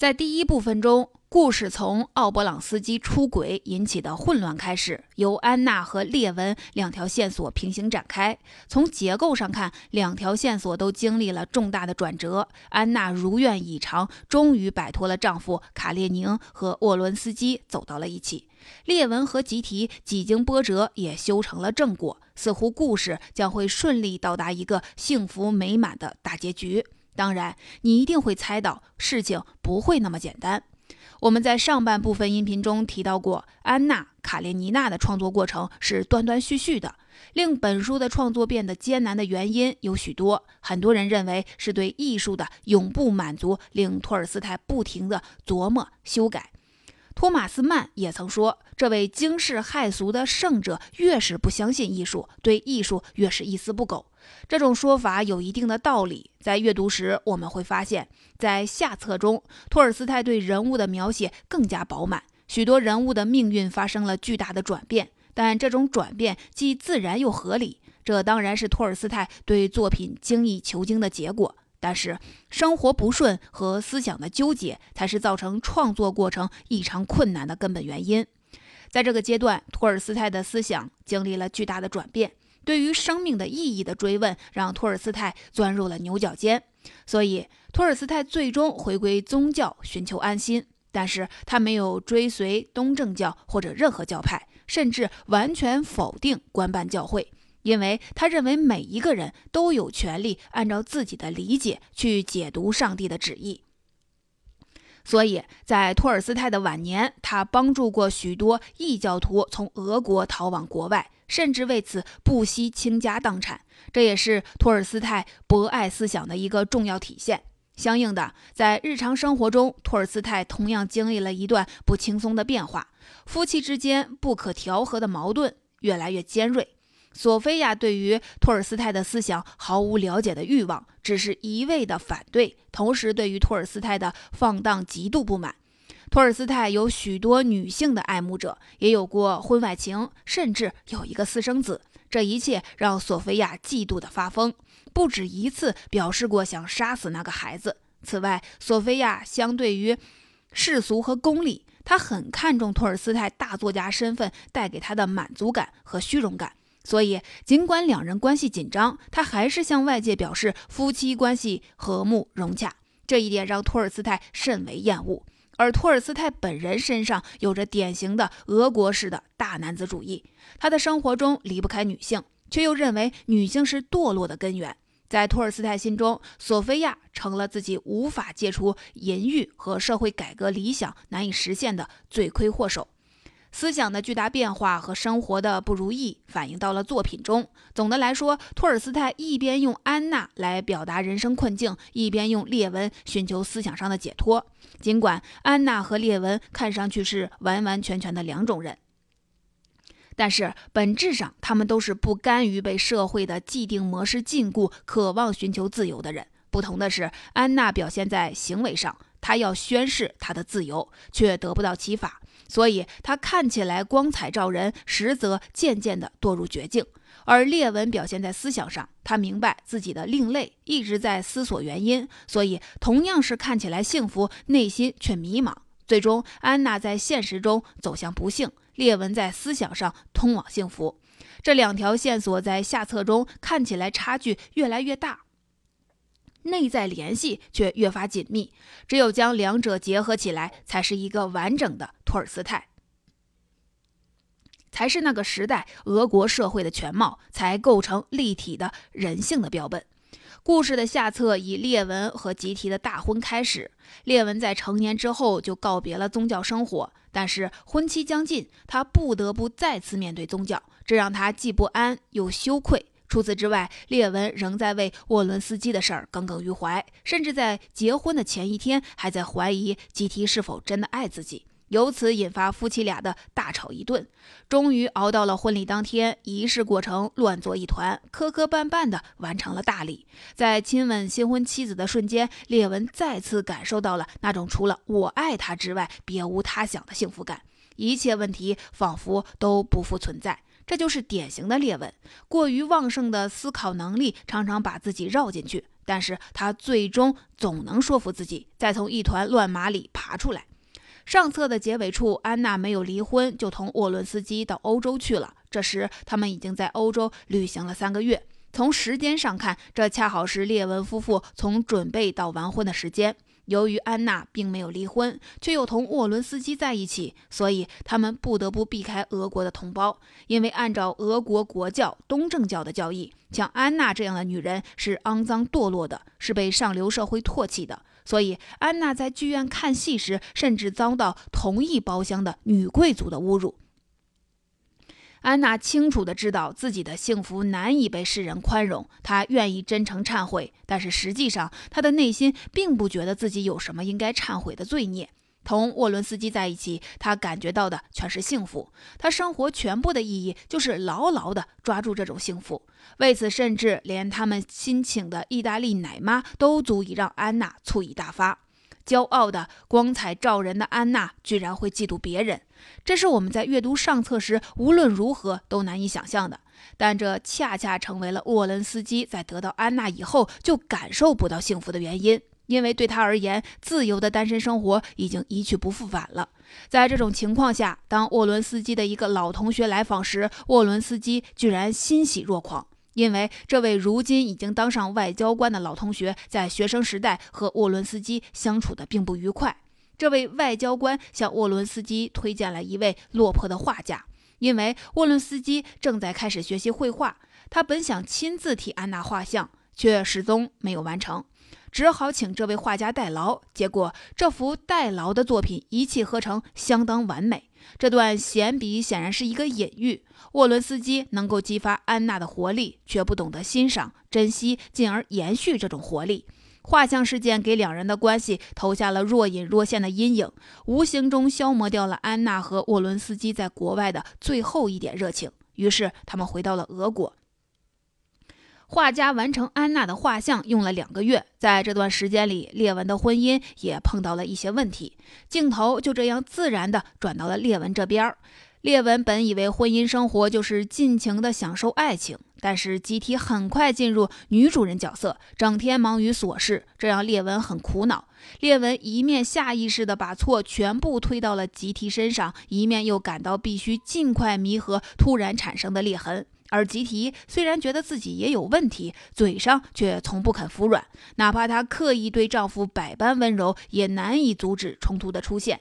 在第一部分中，故事从奥勃朗斯基出轨引起的混乱开始，由安娜和列文两条线索平行展开。从结构上看，两条线索都经历了重大的转折。安娜如愿以偿，终于摆脱了丈夫卡列宁和沃伦斯基，走到了一起。列文和吉提几经波折，也修成了正果，似乎故事将会顺利到达一个幸福美满的大结局。当然，你一定会猜到事情不会那么简单。我们在上半部分音频中提到过，安娜·卡列尼娜的创作过程是断断续续的，令本书的创作变得艰难的原因有许多。很多人认为是对艺术的永不满足，令托尔斯泰不停地琢磨修改。托马斯曼也曾说，这位惊世骇俗的圣者越是不相信艺术，对艺术越是一丝不苟。这种说法有一定的道理。在阅读时，我们会发现，在下册中，托尔斯泰对人物的描写更加饱满，许多人物的命运发生了巨大的转变，但这种转变既自然又合理。这当然是托尔斯泰对作品精益求精的结果。但是，生活不顺和思想的纠结才是造成创作过程异常困难的根本原因。在这个阶段，托尔斯泰的思想经历了巨大的转变。对于生命的意义的追问，让托尔斯泰钻入了牛角尖。所以，托尔斯泰最终回归宗教，寻求安心。但是他没有追随东正教或者任何教派，甚至完全否定官办教会，因为他认为每一个人都有权利按照自己的理解去解读上帝的旨意。所以在托尔斯泰的晚年，他帮助过许多异教徒从俄国逃往国外。甚至为此不惜倾家荡产，这也是托尔斯泰博爱思想的一个重要体现。相应的，在日常生活中，托尔斯泰同样经历了一段不轻松的变化：夫妻之间不可调和的矛盾越来越尖锐。索菲亚对于托尔斯泰的思想毫无了解的欲望，只是一味的反对，同时对于托尔斯泰的放荡极度不满。托尔斯泰有许多女性的爱慕者，也有过婚外情，甚至有一个私生子。这一切让索菲亚嫉妒的发疯，不止一次表示过想杀死那个孩子。此外，索菲亚相对于世俗和功利，她很看重托尔斯泰大作家身份带给她的满足感和虚荣感。所以，尽管两人关系紧张，她还是向外界表示夫妻关系和睦融洽。这一点让托尔斯泰甚为厌恶。而托尔斯泰本人身上有着典型的俄国式的大男子主义，他的生活中离不开女性，却又认为女性是堕落的根源。在托尔斯泰心中，索菲亚成了自己无法戒除淫欲和社会改革理想难以实现的罪魁祸首。思想的巨大变化和生活的不如意反映到了作品中。总的来说，托尔斯泰一边用安娜来表达人生困境，一边用列文寻求思想上的解脱。尽管安娜和列文看上去是完完全全的两种人，但是本质上他们都是不甘于被社会的既定模式禁锢、渴望寻求自由的人。不同的是，安娜表现在行为上，她要宣示她的自由，却得不到其法。所以，她看起来光彩照人，实则渐渐地堕入绝境。而列文表现在思想上，他明白自己的另类，一直在思索原因，所以同样是看起来幸福，内心却迷茫。最终，安娜在现实中走向不幸，列文在思想上通往幸福。这两条线索在下册中看起来差距越来越大。内在联系却越发紧密，只有将两者结合起来，才是一个完整的托尔斯泰，才是那个时代俄国社会的全貌，才构成立体的人性的标本。故事的下册以列文和吉提的大婚开始。列文在成年之后就告别了宗教生活，但是婚期将近，他不得不再次面对宗教，这让他既不安又羞愧。除此之外，列文仍在为沃伦斯基的事儿耿耿于怀，甚至在结婚的前一天还在怀疑吉提是否真的爱自己，由此引发夫妻俩的大吵一顿。终于熬到了婚礼当天，仪式过程乱作一团，磕磕绊绊地完成了大礼。在亲吻新婚妻子的瞬间，列文再次感受到了那种除了我爱他之外别无他想的幸福感，一切问题仿佛都不复存在。这就是典型的列文，过于旺盛的思考能力常常把自己绕进去，但是他最终总能说服自己，再从一团乱麻里爬出来。上册的结尾处，安娜没有离婚，就同沃伦斯基到欧洲去了。这时，他们已经在欧洲旅行了三个月。从时间上看，这恰好是列文夫妇从准备到完婚的时间。由于安娜并没有离婚，却又同沃伦斯基在一起，所以他们不得不避开俄国的同胞。因为按照俄国国教东正教的教义，像安娜这样的女人是肮脏堕落的，是被上流社会唾弃的。所以，安娜在剧院看戏时，甚至遭到同一包厢的女贵族的侮辱。安娜清楚地知道自己的幸福难以被世人宽容，她愿意真诚忏悔，但是实际上，她的内心并不觉得自己有什么应该忏悔的罪孽。同沃伦斯基在一起，他感觉到的全是幸福，他生活全部的意义就是牢牢地抓住这种幸福。为此，甚至连他们新请的意大利奶妈都足以让安娜醋意大发。骄傲的、光彩照人的安娜，居然会嫉妒别人。这是我们在阅读上册时无论如何都难以想象的，但这恰恰成为了沃伦斯基在得到安娜以后就感受不到幸福的原因，因为对他而言，自由的单身生活已经一去不复返了。在这种情况下，当沃伦斯基的一个老同学来访时，沃伦斯基居然欣喜若狂，因为这位如今已经当上外交官的老同学在学生时代和沃伦斯基相处的并不愉快。这位外交官向沃伦斯基推荐了一位落魄的画家，因为沃伦斯基正在开始学习绘画，他本想亲自替安娜画像，却始终没有完成，只好请这位画家代劳。结果，这幅代劳的作品一气呵成，相当完美。这段闲笔显然是一个隐喻：沃伦斯基能够激发安娜的活力，却不懂得欣赏、珍惜，进而延续这种活力。画像事件给两人的关系投下了若隐若现的阴影，无形中消磨掉了安娜和沃伦斯基在国外的最后一点热情。于是，他们回到了俄国。画家完成安娜的画像用了两个月，在这段时间里，列文的婚姻也碰到了一些问题。镜头就这样自然地转到了列文这边。列文本以为婚姻生活就是尽情的享受爱情，但是吉提很快进入女主人角色，整天忙于琐事，这让列文很苦恼。列文一面下意识地把错全部推到了吉提身上，一面又感到必须尽快弥合突然产生的裂痕。而吉提虽然觉得自己也有问题，嘴上却从不肯服软，哪怕她刻意对丈夫百般温柔，也难以阻止冲突的出现。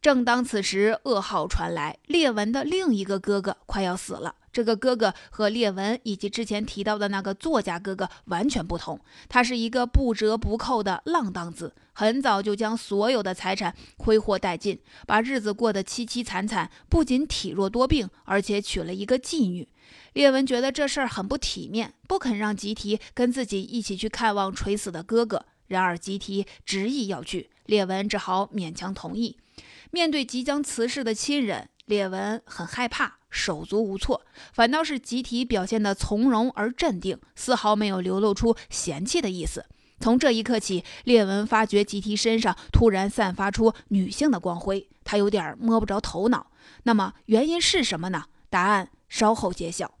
正当此时，噩耗传来，列文的另一个哥哥快要死了。这个哥哥和列文以及之前提到的那个作家哥哥完全不同，他是一个不折不扣的浪荡子，很早就将所有的财产挥霍殆尽，把日子过得凄凄惨惨。不仅体弱多病，而且娶了一个妓女。列文觉得这事儿很不体面，不肯让吉提跟自己一起去看望垂死的哥哥。然而吉提执意要去，列文只好勉强同意。面对即将辞世的亲人，列文很害怕，手足无措。反倒是吉提表现得从容而镇定，丝毫没有流露出嫌弃的意思。从这一刻起，列文发觉吉提身上突然散发出女性的光辉，他有点摸不着头脑。那么原因是什么呢？答案稍后揭晓。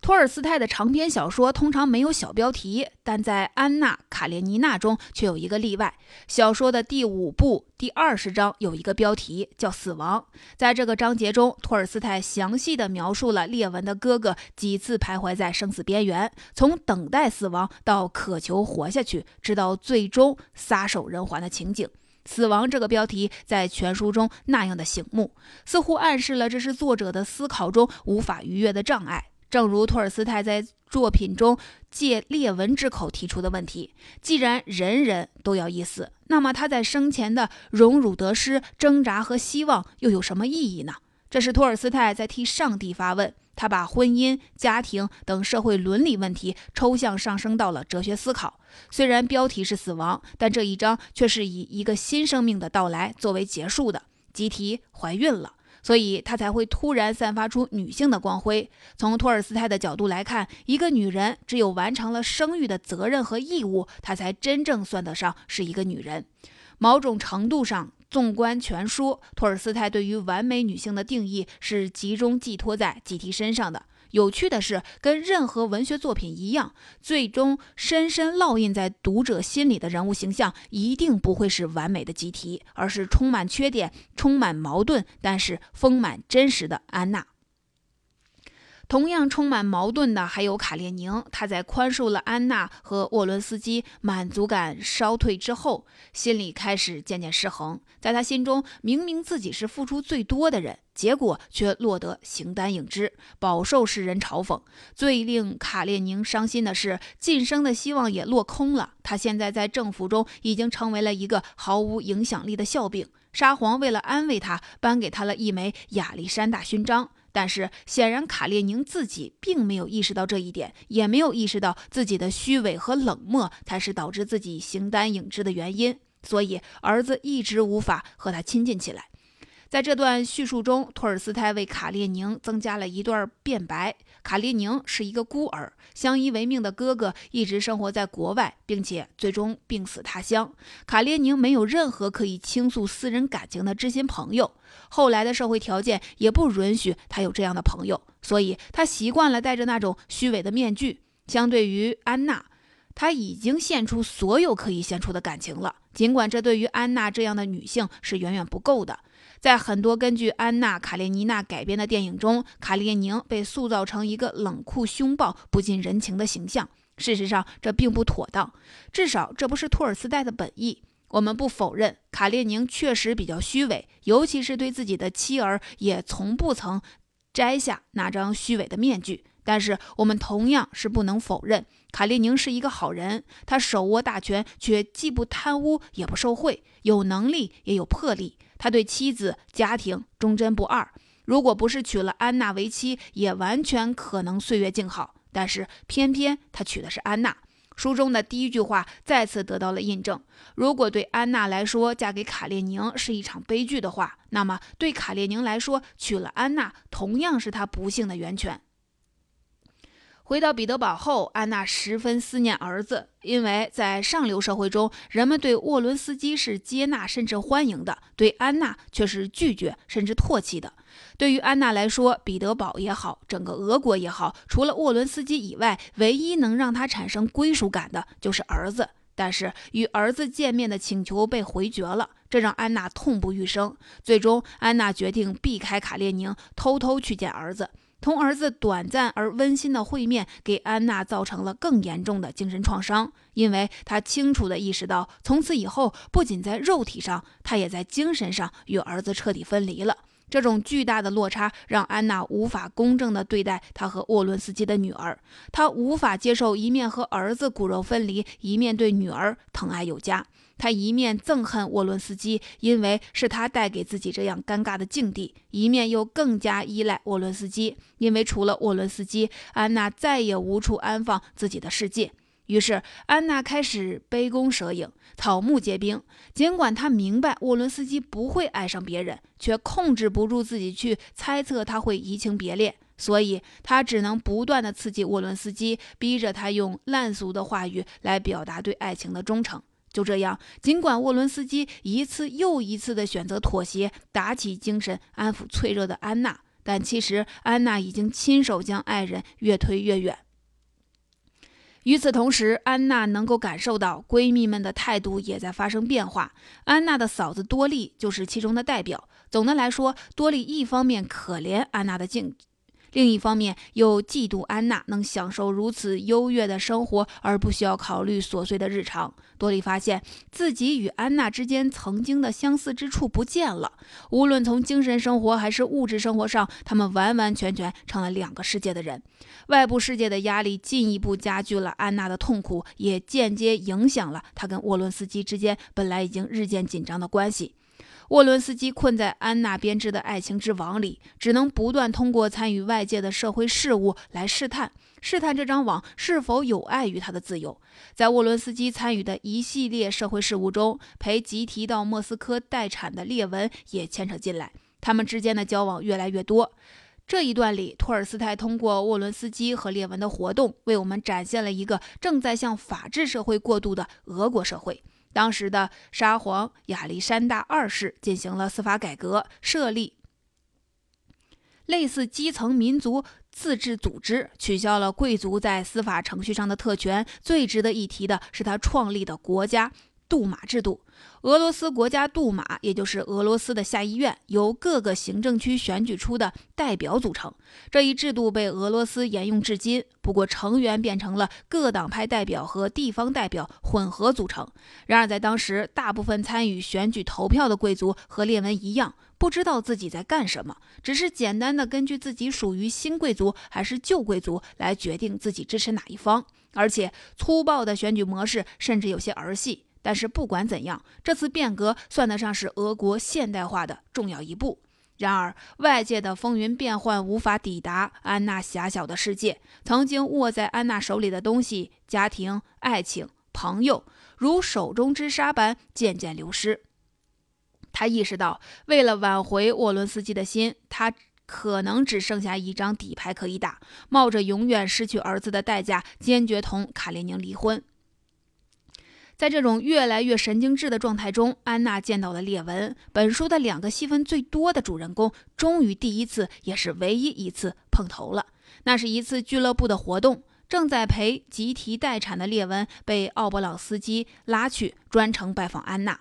托尔斯泰的长篇小说通常没有小标题，但在《安娜·卡列尼娜》中却有一个例外。小说的第五部第二十章有一个标题叫“死亡”。在这个章节中，托尔斯泰详细的描述了列文的哥哥几次徘徊在生死边缘，从等待死亡到渴求活下去，直到最终撒手人寰的情景。死亡这个标题在全书中那样的醒目，似乎暗示了这是作者的思考中无法逾越的障碍。正如托尔斯泰在作品中借列文之口提出的问题：既然人人都要一死，那么他在生前的荣辱得失、挣扎和希望又有什么意义呢？这是托尔斯泰在替上帝发问。他把婚姻、家庭等社会伦理问题抽象上升到了哲学思考。虽然标题是死亡，但这一章却是以一个新生命的到来作为结束的。吉提怀孕了。所以她才会突然散发出女性的光辉。从托尔斯泰的角度来看，一个女人只有完成了生育的责任和义务，她才真正算得上是一个女人。某种程度上，纵观全书，托尔斯泰对于完美女性的定义是集中寄托在集体身上的。有趣的是，跟任何文学作品一样，最终深深烙印在读者心里的人物形象，一定不会是完美的集体，而是充满缺点、充满矛盾，但是丰满真实的安娜。同样充满矛盾的还有卡列宁。他在宽恕了安娜和沃伦斯基，满足感稍退之后，心里开始渐渐失衡。在他心中，明明自己是付出最多的人，结果却落得形单影只，饱受世人嘲讽。最令卡列宁伤心的是，晋升的希望也落空了。他现在在政府中已经成为了一个毫无影响力的笑柄。沙皇为了安慰他，颁给他了一枚亚历山大勋章。但是显然，卡列宁自己并没有意识到这一点，也没有意识到自己的虚伪和冷漠才是导致自己形单影只的原因，所以儿子一直无法和他亲近起来。在这段叙述中，托尔斯泰为卡列宁增加了一段辩白。卡列宁是一个孤儿，相依为命的哥哥一直生活在国外，并且最终病死他乡。卡列宁没有任何可以倾诉私人感情的知心朋友，后来的社会条件也不允许他有这样的朋友，所以他习惯了戴着那种虚伪的面具。相对于安娜，他已经献出所有可以献出的感情了，尽管这对于安娜这样的女性是远远不够的。在很多根据安娜·卡列尼娜改编的电影中，卡列宁被塑造成一个冷酷凶暴、不近人情的形象。事实上，这并不妥当，至少这不是托尔斯泰的本意。我们不否认卡列宁确实比较虚伪，尤其是对自己的妻儿，也从不曾摘下那张虚伪的面具。但是，我们同样是不能否认卡列宁是一个好人。他手握大权，却既不贪污也不受贿，有能力也有魄力。他对妻子、家庭忠贞不二，如果不是娶了安娜为妻，也完全可能岁月静好。但是偏偏他娶的是安娜。书中的第一句话再次得到了印证：如果对安娜来说，嫁给卡列宁是一场悲剧的话，那么对卡列宁来说，娶了安娜同样是他不幸的源泉。回到彼得堡后，安娜十分思念儿子，因为在上流社会中，人们对沃伦斯基是接纳甚至欢迎的，对安娜却是拒绝甚至唾弃的。对于安娜来说，彼得堡也好，整个俄国也好，除了沃伦斯基以外，唯一能让她产生归属感的就是儿子。但是与儿子见面的请求被回绝了，这让安娜痛不欲生。最终，安娜决定避开卡列宁，偷偷去见儿子。同儿子短暂而温馨的会面，给安娜造成了更严重的精神创伤，因为她清楚地意识到，从此以后，不仅在肉体上，她也在精神上与儿子彻底分离了。这种巨大的落差让安娜无法公正地对待她和沃伦斯基的女儿，她无法接受一面和儿子骨肉分离，一面对女儿疼爱有加。她一面憎恨沃伦斯基，因为是他带给自己这样尴尬的境地；一面又更加依赖沃伦斯基，因为除了沃伦斯基，安娜再也无处安放自己的世界。于是，安娜开始杯弓蛇影、草木皆兵。尽管她明白沃伦斯基不会爱上别人，却控制不住自己去猜测他会移情别恋，所以她只能不断地刺激沃伦斯基，逼着他用烂俗的话语来表达对爱情的忠诚。就这样，尽管沃伦斯基一次又一次地选择妥协，打起精神安抚脆弱的安娜，但其实安娜已经亲手将爱人越推越远。与此同时，安娜能够感受到闺蜜们的态度也在发生变化。安娜的嫂子多莉就是其中的代表。总的来说，多莉一方面可怜安娜的境。另一方面，又嫉妒安娜能享受如此优越的生活，而不需要考虑琐碎的日常。多莉发现自己与安娜之间曾经的相似之处不见了，无论从精神生活还是物质生活上，他们完完全全成了两个世界的人。外部世界的压力进一步加剧了安娜的痛苦，也间接影响了她跟沃伦斯基之间本来已经日渐紧张的关系。沃伦斯基困在安娜编织的爱情之网里，只能不断通过参与外界的社会事务来试探，试探这张网是否有碍于他的自由。在沃伦斯基参与的一系列社会事务中，陪吉提到莫斯科待产的列文也牵扯进来，他们之间的交往越来越多。这一段里，托尔斯泰通过沃伦斯基和列文的活动，为我们展现了一个正在向法治社会过渡的俄国社会。当时的沙皇亚历山大二世进行了司法改革，设立类似基层民族自治组织，取消了贵族在司法程序上的特权。最值得一提的是，他创立的国家杜马制度。俄罗斯国家杜马，也就是俄罗斯的下议院，由各个行政区选举出的代表组成。这一制度被俄罗斯沿用至今，不过成员变成了各党派代表和地方代表混合组成。然而，在当时，大部分参与选举投票的贵族和列文一样。不知道自己在干什么，只是简单的根据自己属于新贵族还是旧贵族来决定自己支持哪一方，而且粗暴的选举模式甚至有些儿戏。但是不管怎样，这次变革算得上是俄国现代化的重要一步。然而，外界的风云变幻无法抵达安娜狭小的世界。曾经握在安娜手里的东西——家庭、爱情、朋友，如手中之沙般渐渐流失。他意识到，为了挽回沃伦斯基的心，他可能只剩下一张底牌可以打，冒着永远失去儿子的代价，坚决同卡列宁离婚。在这种越来越神经质的状态中，安娜见到了列文。本书的两个戏份最多的主人公，终于第一次，也是唯一一次碰头了。那是一次俱乐部的活动，正在陪吉提待产的列文被奥布朗斯基拉去，专程拜访安娜。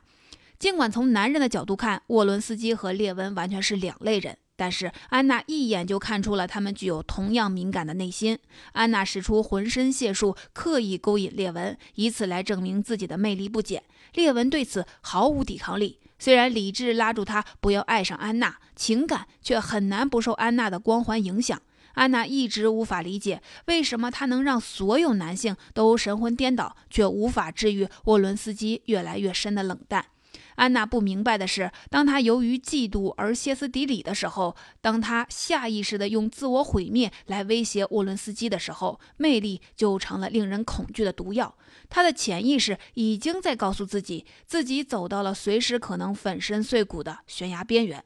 尽管从男人的角度看，沃伦斯基和列文完全是两类人，但是安娜一眼就看出了他们具有同样敏感的内心。安娜使出浑身解数，刻意勾引列文，以此来证明自己的魅力不减。列文对此毫无抵抗力，虽然理智拉住他不要爱上安娜，情感却很难不受安娜的光环影响。安娜一直无法理解，为什么她能让所有男性都神魂颠倒，却无法治愈沃伦斯基越来越深的冷淡。安娜不明白的是，当她由于嫉妒而歇斯底里的时候，当她下意识地用自我毁灭来威胁沃伦斯基的时候，魅力就成了令人恐惧的毒药。她的潜意识已经在告诉自己，自己走到了随时可能粉身碎骨的悬崖边缘。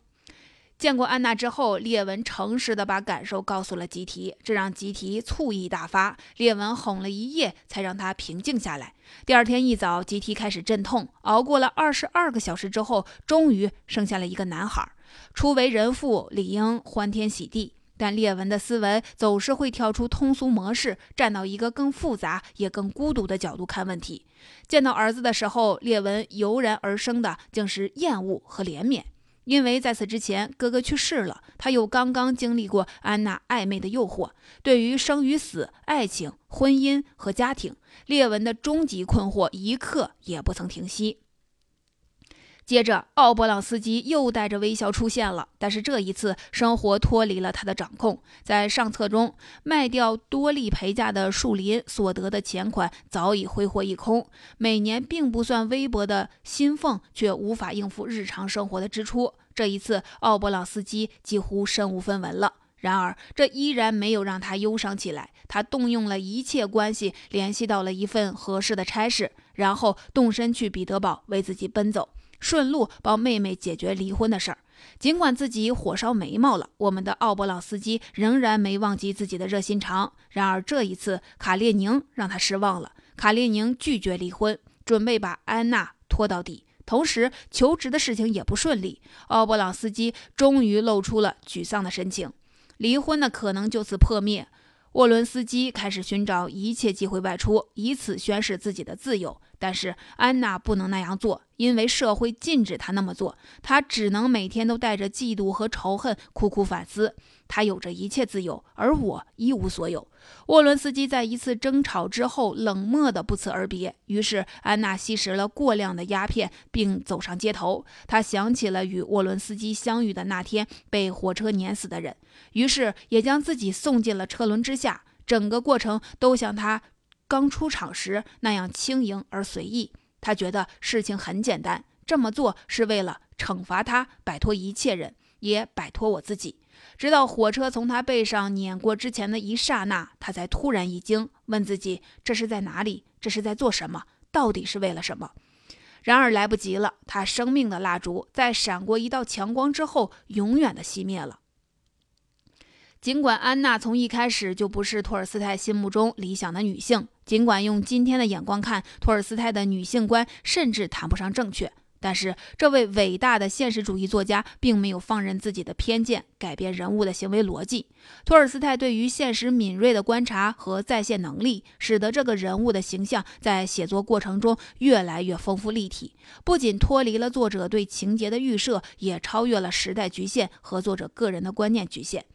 见过安娜之后，列文诚实的把感受告诉了吉提，这让吉提醋意大发。列文哄了一夜，才让他平静下来。第二天一早，吉提开始阵痛，熬过了二十二个小时之后，终于生下了一个男孩。初为人父，理应欢天喜地，但列文的思维总是会跳出通俗模式，站到一个更复杂也更孤独的角度看问题。见到儿子的时候，列文油然而生的竟是厌恶和怜悯。因为在此之前，哥哥去世了，他又刚刚经历过安娜暧昧的诱惑，对于生与死、爱情、婚姻和家庭，列文的终极困惑一刻也不曾停息。接着，奥勃朗斯基又带着微笑出现了，但是这一次，生活脱离了他的掌控。在上册中，卖掉多利陪嫁的树林所得的钱款早已挥霍一空，每年并不算微薄的薪俸却无法应付日常生活的支出。这一次，奥勃朗斯基几乎身无分文了。然而，这依然没有让他忧伤起来。他动用了一切关系，联系到了一份合适的差事，然后动身去彼得堡为自己奔走。顺路帮妹妹解决离婚的事儿，尽管自己火烧眉毛了，我们的奥勃朗斯基仍然没忘记自己的热心肠。然而这一次，卡列宁让他失望了。卡列宁拒绝离婚，准备把安娜拖到底，同时求职的事情也不顺利。奥布朗斯基终于露出了沮丧的神情，离婚的可能就此破灭。沃伦斯基开始寻找一切机会外出，以此宣示自己的自由。但是安娜不能那样做，因为社会禁止她那么做。她只能每天都带着嫉妒和仇恨，苦苦反思。她有着一切自由，而我一无所有。沃伦斯基在一次争吵之后冷漠的不辞而别。于是安娜吸食了过量的鸦片，并走上街头。她想起了与沃伦斯基相遇的那天被火车碾死的人，于是也将自己送进了车轮之下。整个过程都像他。刚出场时那样轻盈而随意，他觉得事情很简单，这么做是为了惩罚他，摆脱一切人，也摆脱我自己。直到火车从他背上碾过之前的一刹那，他才突然一惊，问自己：这是在哪里？这是在做什么？到底是为了什么？然而来不及了，他生命的蜡烛在闪过一道强光之后，永远的熄灭了。尽管安娜从一开始就不是托尔斯泰心目中理想的女性，尽管用今天的眼光看，托尔斯泰的女性观甚至谈不上正确，但是，这位伟大的现实主义作家并没有放任自己的偏见改变人物的行为逻辑。托尔斯泰对于现实敏锐的观察和再现能力，使得这个人物的形象在写作过程中越来越丰富立体，不仅脱离了作者对情节的预设，也超越了时代局限和作者个人的观念局限。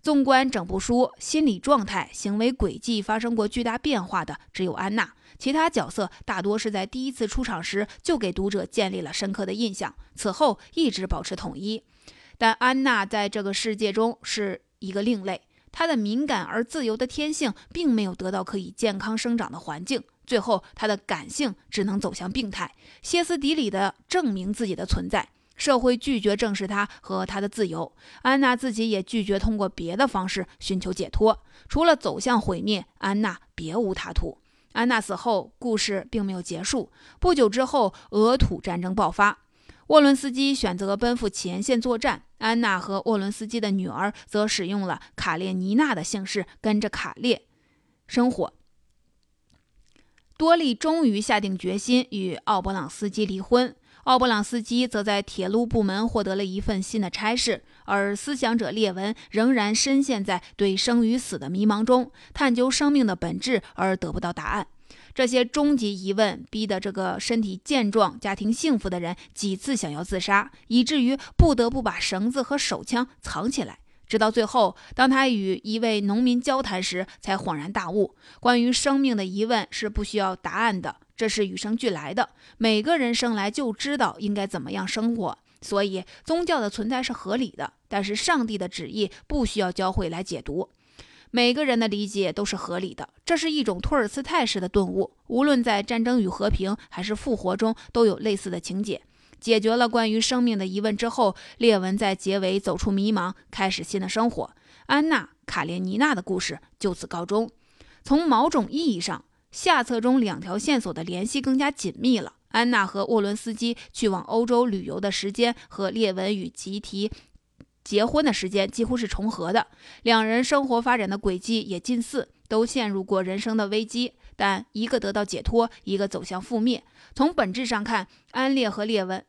纵观整部书，心理状态、行为轨迹发生过巨大变化的只有安娜。其他角色大多是在第一次出场时就给读者建立了深刻的印象，此后一直保持统一。但安娜在这个世界中是一个另类，她的敏感而自由的天性并没有得到可以健康生长的环境，最后她的感性只能走向病态，歇斯底里地证明自己的存在。社会拒绝正视她和她的自由，安娜自己也拒绝通过别的方式寻求解脱，除了走向毁灭，安娜别无他途。安娜死后，故事并没有结束。不久之后，俄土战争爆发，沃伦斯基选择奔赴前线作战，安娜和沃伦斯基的女儿则使用了卡列尼娜的姓氏，跟着卡列生活。多利终于下定决心与奥勃朗斯基离婚。奥布朗斯基则在铁路部门获得了一份新的差事，而思想者列文仍然深陷在对生与死的迷茫中，探究生命的本质而得不到答案。这些终极疑问逼得这个身体健壮、家庭幸福的人几次想要自杀，以至于不得不把绳子和手枪藏起来。直到最后，当他与一位农民交谈时，才恍然大悟：关于生命的疑问是不需要答案的。这是与生俱来的，每个人生来就知道应该怎么样生活，所以宗教的存在是合理的。但是上帝的旨意不需要教会来解读，每个人的理解都是合理的。这是一种托尔斯泰式的顿悟，无论在《战争与和平》还是《复活》中都有类似的情节。解决了关于生命的疑问之后，列文在结尾走出迷茫，开始新的生活。安娜·卡列尼娜的故事就此告终。从某种意义上，下册中两条线索的联系更加紧密了。安娜和沃伦斯基去往欧洲旅游的时间和列文与吉提结婚的时间几乎是重合的，两人生活发展的轨迹也近似，都陷入过人生的危机，但一个得到解脱，一个走向覆灭。从本质上看，安列和列文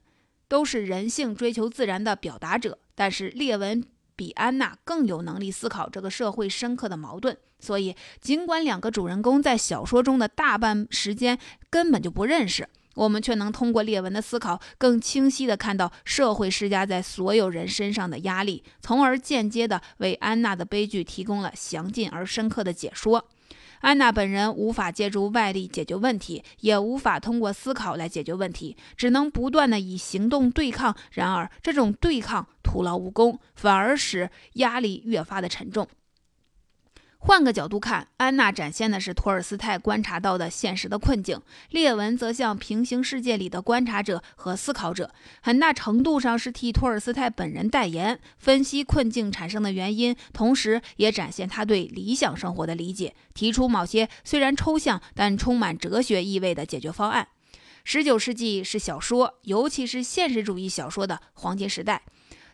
都是人性追求自然的表达者，但是列文。比安娜更有能力思考这个社会深刻的矛盾，所以尽管两个主人公在小说中的大半时间根本就不认识，我们却能通过列文的思考，更清晰地看到社会施加在所有人身上的压力，从而间接地为安娜的悲剧提供了详尽而深刻的解说。安娜本人无法借助外力解决问题，也无法通过思考来解决问题，只能不断的以行动对抗。然而，这种对抗徒劳无功，反而使压力越发的沉重。换个角度看，安娜展现的是托尔斯泰观察到的现实的困境，列文则像平行世界里的观察者和思考者，很大程度上是替托尔斯泰本人代言，分析困境产生的原因，同时也展现他对理想生活的理解，提出某些虽然抽象但充满哲学意味的解决方案。十九世纪是小说，尤其是现实主义小说的黄金时代。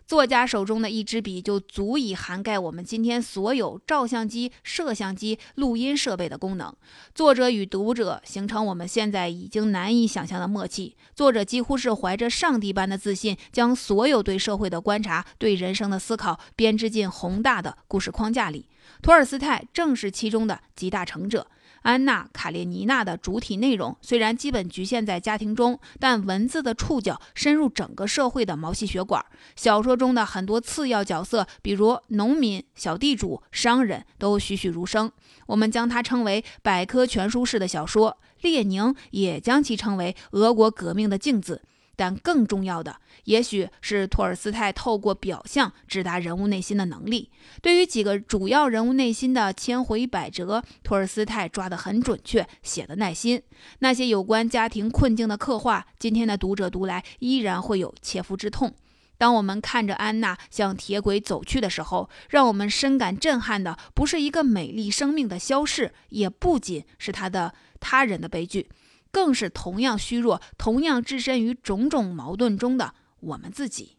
作家手中的一支笔就足以涵盖我们今天所有照相机、摄像机、录音设备的功能。作者与读者形成我们现在已经难以想象的默契。作者几乎是怀着上帝般的自信，将所有对社会的观察、对人生的思考编织进宏大的故事框架里。托尔斯泰正是其中的集大成者。安娜·卡列尼娜的主体内容虽然基本局限在家庭中，但文字的触角深入整个社会的毛细血管。小说中的很多次要角色，比如农民、小地主、商人，都栩栩如生。我们将它称为百科全书式的小说。列宁也将其称为俄国革命的镜子。但更重要的，也许是托尔斯泰透过表象直达人物内心的能力。对于几个主要人物内心的千回百折，托尔斯泰抓得很准确，写的耐心。那些有关家庭困境的刻画，今天的读者读来依然会有切肤之痛。当我们看着安娜向铁轨走去的时候，让我们深感震撼的，不是一个美丽生命的消逝，也不仅是他的他人的悲剧。更是同样虚弱、同样置身于种种矛盾中的我们自己。